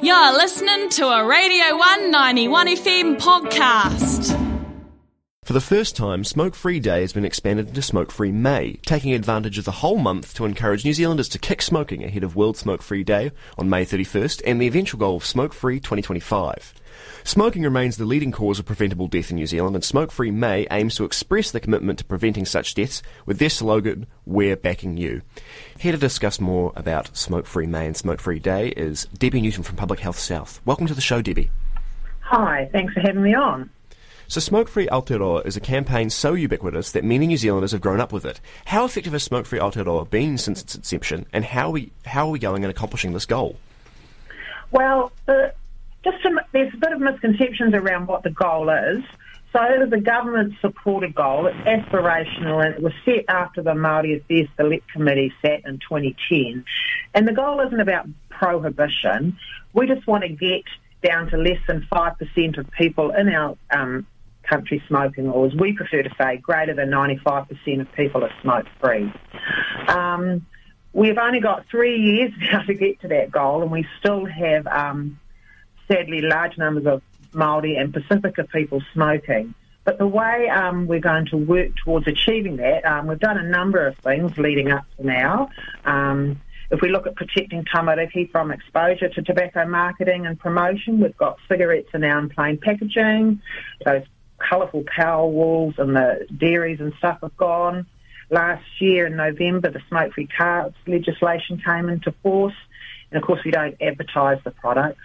You're listening to a Radio One 91FM podcast. For the first time, Smoke Free Day has been expanded into Smoke Free May, taking advantage of the whole month to encourage New Zealanders to kick smoking ahead of World Smoke Free Day on May 31st and the eventual goal of Smoke Free 2025. Smoking remains the leading cause of preventable death in New Zealand, and Smoke Free May aims to express the commitment to preventing such deaths with their slogan, We're backing you. Here to discuss more about Smoke Free May and Smoke Free Day is Debby Newton from Public Health South. Welcome to the show, Debbie. Hi, thanks for having me on. So, Smoke Free Aotearoa is a campaign so ubiquitous that many New Zealanders have grown up with it. How effective has Smoke Free Aotearoa been since its inception, and how are we, how are we going in accomplishing this goal? Well, the just there's a bit of misconceptions around what the goal is. So it is a government-supported goal. It's aspirational, and it was set after the Māori Affairs Select Committee sat in 2010. And the goal isn't about prohibition. We just want to get down to less than 5% of people in our um, country smoking, laws. we prefer to say, greater than 95% of people are smoke-free. Um, we've only got three years now to get to that goal, and we still have um, sadly large numbers of Māori and Pasifika people smoking. But the way um, we're going to work towards achieving that, um, we've done a number of things leading up to now. Um, if we look at protecting tamariki from exposure to tobacco marketing and promotion, we've got cigarettes in plain packaging. Those colourful power walls and the dairies and stuff have gone. Last year in November, the smoke-free cars legislation came into force. And of course, we don't advertise the products.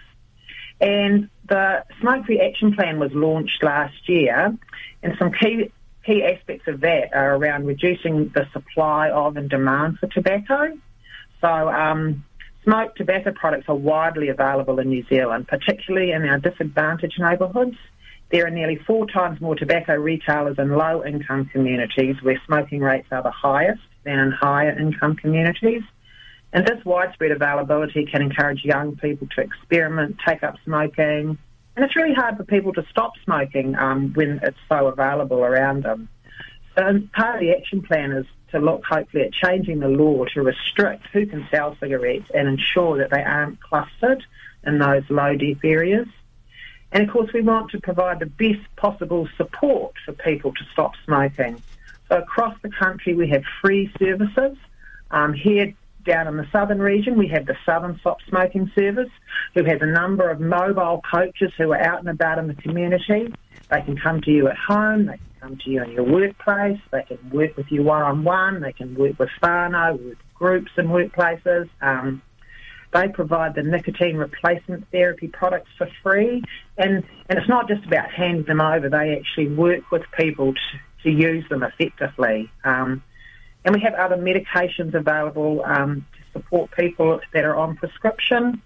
And the Smoke Free Action Plan was launched last year, and some key key aspects of that are around reducing the supply of and demand for tobacco. So, um, smoked tobacco products are widely available in New Zealand, particularly in our disadvantaged neighbourhoods. There are nearly four times more tobacco retailers in low income communities where smoking rates are the highest than in higher income communities. And this widespread availability can encourage young people to experiment, take up smoking. And it's really hard for people to stop smoking um, when it's so available around them. So part of the action plan is to look hopefully at changing the law to restrict who can sell cigarettes and ensure that they aren't clustered in those low death areas. And of course, we want to provide the best possible support for people to stop smoking. So across the country, we have free services. Um, here, down in the southern region, we have the Southern Stop Smoking Service, who has a number of mobile coaches who are out and about in the community. They can come to you at home, they can come to you in your workplace, they can work with you one on one, they can work with whānau, with groups and workplaces. Um, they provide the nicotine replacement therapy products for free, and, and it's not just about handing them over, they actually work with people to, to use them effectively. Um, and we have other medications available um, to support people that are on prescription.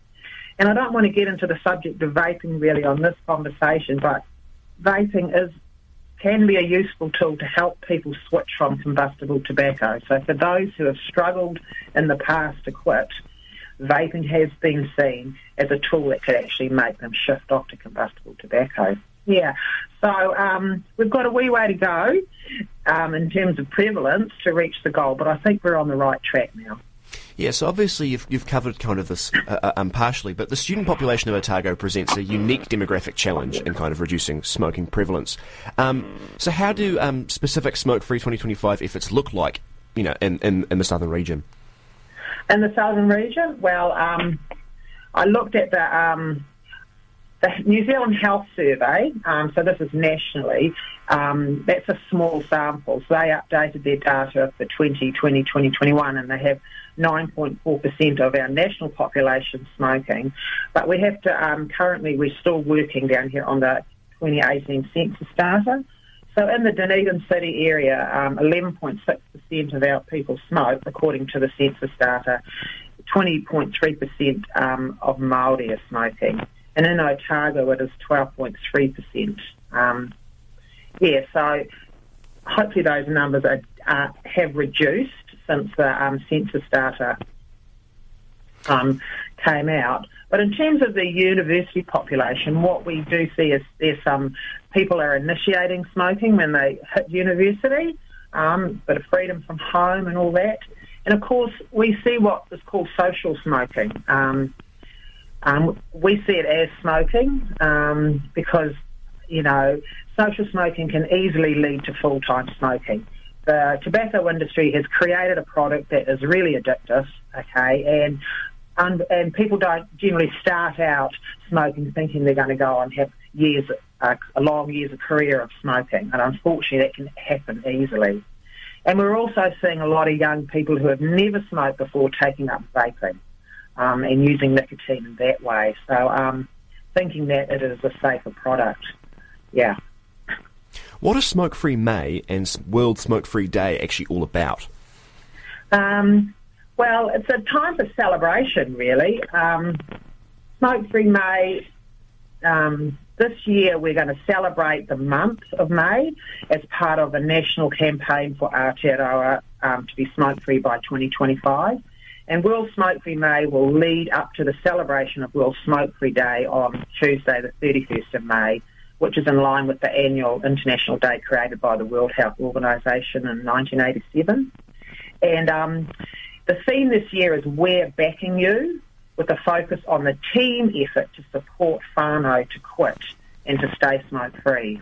And I don't want to get into the subject of vaping really on this conversation, but vaping is can be a useful tool to help people switch from combustible tobacco. So for those who have struggled in the past to quit, vaping has been seen as a tool that could actually make them shift off to combustible tobacco. Yeah, so um, we've got a wee way to go um, in terms of prevalence to reach the goal, but I think we're on the right track now. Yeah, so obviously you've, you've covered kind of this uh, uh, um, partially, but the student population of Otago presents a unique demographic challenge in kind of reducing smoking prevalence. Um, so how do um, specific smoke-free 2025 efforts look like, you know, in, in, in the southern region? In the southern region, well, um, I looked at the um, the New Zealand Health Survey, um, so this is nationally, um, that's a small sample. So they updated their data for 2020, 2021, and they have 9.4% of our national population smoking. But we have to, um, currently, we're still working down here on the 2018 census data. So in the Dunedin City area, 11.6% of our people smoke, according to the census data. 20.3% um, of Māori are smoking and in Otago it is 12.3%. Um, yeah, so hopefully those numbers are, uh, have reduced since the um, census data um, came out. But in terms of the university population, what we do see is there's some people are initiating smoking when they hit university, um, bit of freedom from home and all that. And of course, we see what is called social smoking. Um, Um, we see it as smoking um, because, you know, social smoking can easily lead to full-time smoking. The tobacco industry has created a product that is really addictive, okay, and and, and people don't generally start out smoking thinking they're going to go and have years, uh, a long years of career of smoking, and unfortunately that can happen easily. And we're also seeing a lot of young people who have never smoked before taking up vaping um, and using nicotine in that way. So um, thinking that it is a safer product. Yeah. What is Smoke Free May and World Smoke Free Day actually all about? Um, well, it's a time for celebration, really. Um, Smoke Free May, um, this year we're going to celebrate the month of May as part of a national campaign for Aotearoa um, to be smoke free by 2025. And World Smoke Free May will lead up to the celebration of World Smoke Free Day on Tuesday, the 31st of May, which is in line with the annual international day created by the World Health Organization in 1987. And um, the theme this year is We're Backing You, with a focus on the team effort to support whānau to quit and to stay smoke free.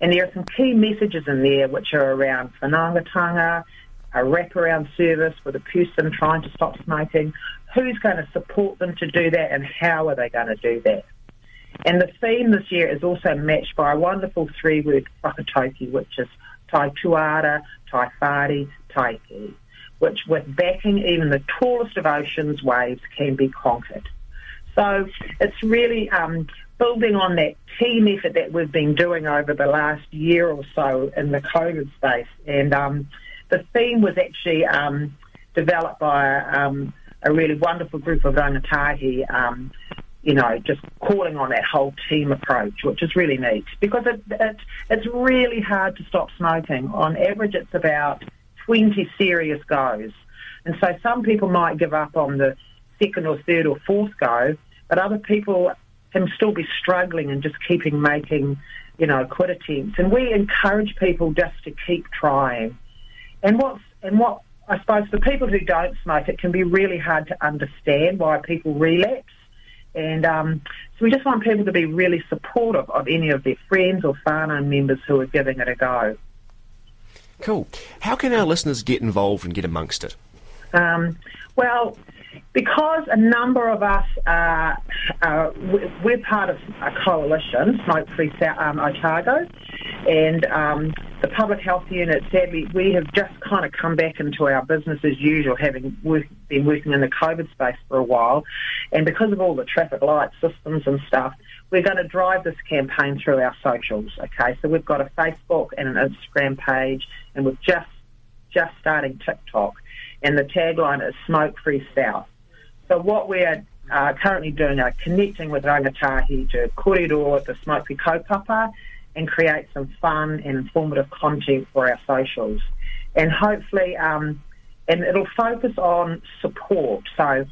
And there are some key messages in there which are around whanaungatanga, a wraparound service for the person trying to stop smoking, who's going to support them to do that and how are they going to do that. And the theme this year is also matched by a wonderful three-word whakatauki, which is tai tuara, tai whāri, tai ki which with backing even the tallest of oceans waves can be conquered. So it's really um, building on that team effort that we've been doing over the last year or so in the COVID space. And um, the theme was actually um, developed by um, a really wonderful group of rangatahi, um, you know, just calling on that whole team approach, which is really neat because it, it, it's really hard to stop smoking. On average, it's about 20 serious goes. And so some people might give up on the second or third or fourth go, but other people can still be struggling and just keeping making, you know, quit attempts. And we encourage people just to keep trying. And what's and what I suppose for people who don't smoke, it can be really hard to understand why people relapse. And um, so we just want people to be really supportive of any of their friends or whānau members who are giving it a go. Cool. How can our listeners get involved and get amongst it? Um, well, because a number of us are, uh, we're part of a coalition, Smoke Free um, Otago, and um, the public health unit, sadly, we have just kind of come back into our business as usual, having work, been working in the COVID space for a while. And because of all the traffic light systems and stuff, we're going to drive this campaign through our socials. Okay, so we've got a Facebook and an Instagram page, and we're just just starting TikTok, and the tagline is "Smoke Free South." So what we're uh, currently doing are connecting with rangatahi to korero the Smoke Free kaupapa and create some fun and informative content for our socials, and hopefully, um, and it'll focus on support. So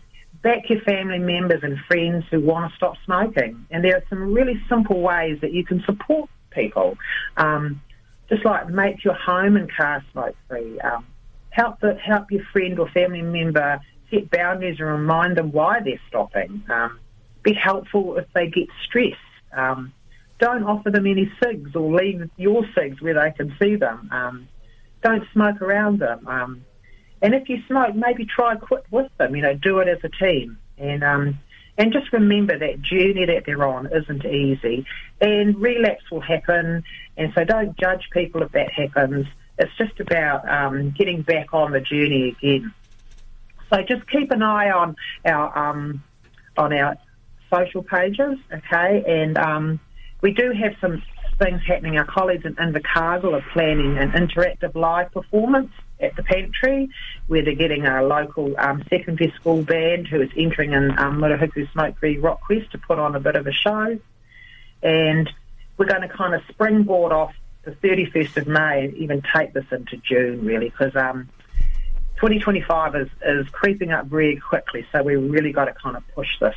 back your family members and friends who want to stop smoking. And there are some really simple ways that you can support people. Um, just like make your home and car smoke free. Um, help the, help your friend or family member set boundaries and remind them why they're stopping. Um, be helpful if they get stressed. Um, don't offer them any cigs or leave your cigs where they can see them. Um, don't smoke around them. Um, and if you smoke, maybe try quit with them. You know, do it as a team, and um, and just remember that journey that they're on isn't easy, and relapse will happen. And so don't judge people if that happens. It's just about um, getting back on the journey again. So just keep an eye on our um, on our social pages, okay? And um, we do have some things happening. Our colleagues in Invercargill are planning an interactive live performance at the pantry, where they're getting a local um, secondary school band who is entering in um, Smoke Free Rock Quest to put on a bit of a show. And we're going to kind of springboard off the 31st of May and even take this into June, really, because um, 2025 is, is creeping up very quickly, so we really got to kind of push this.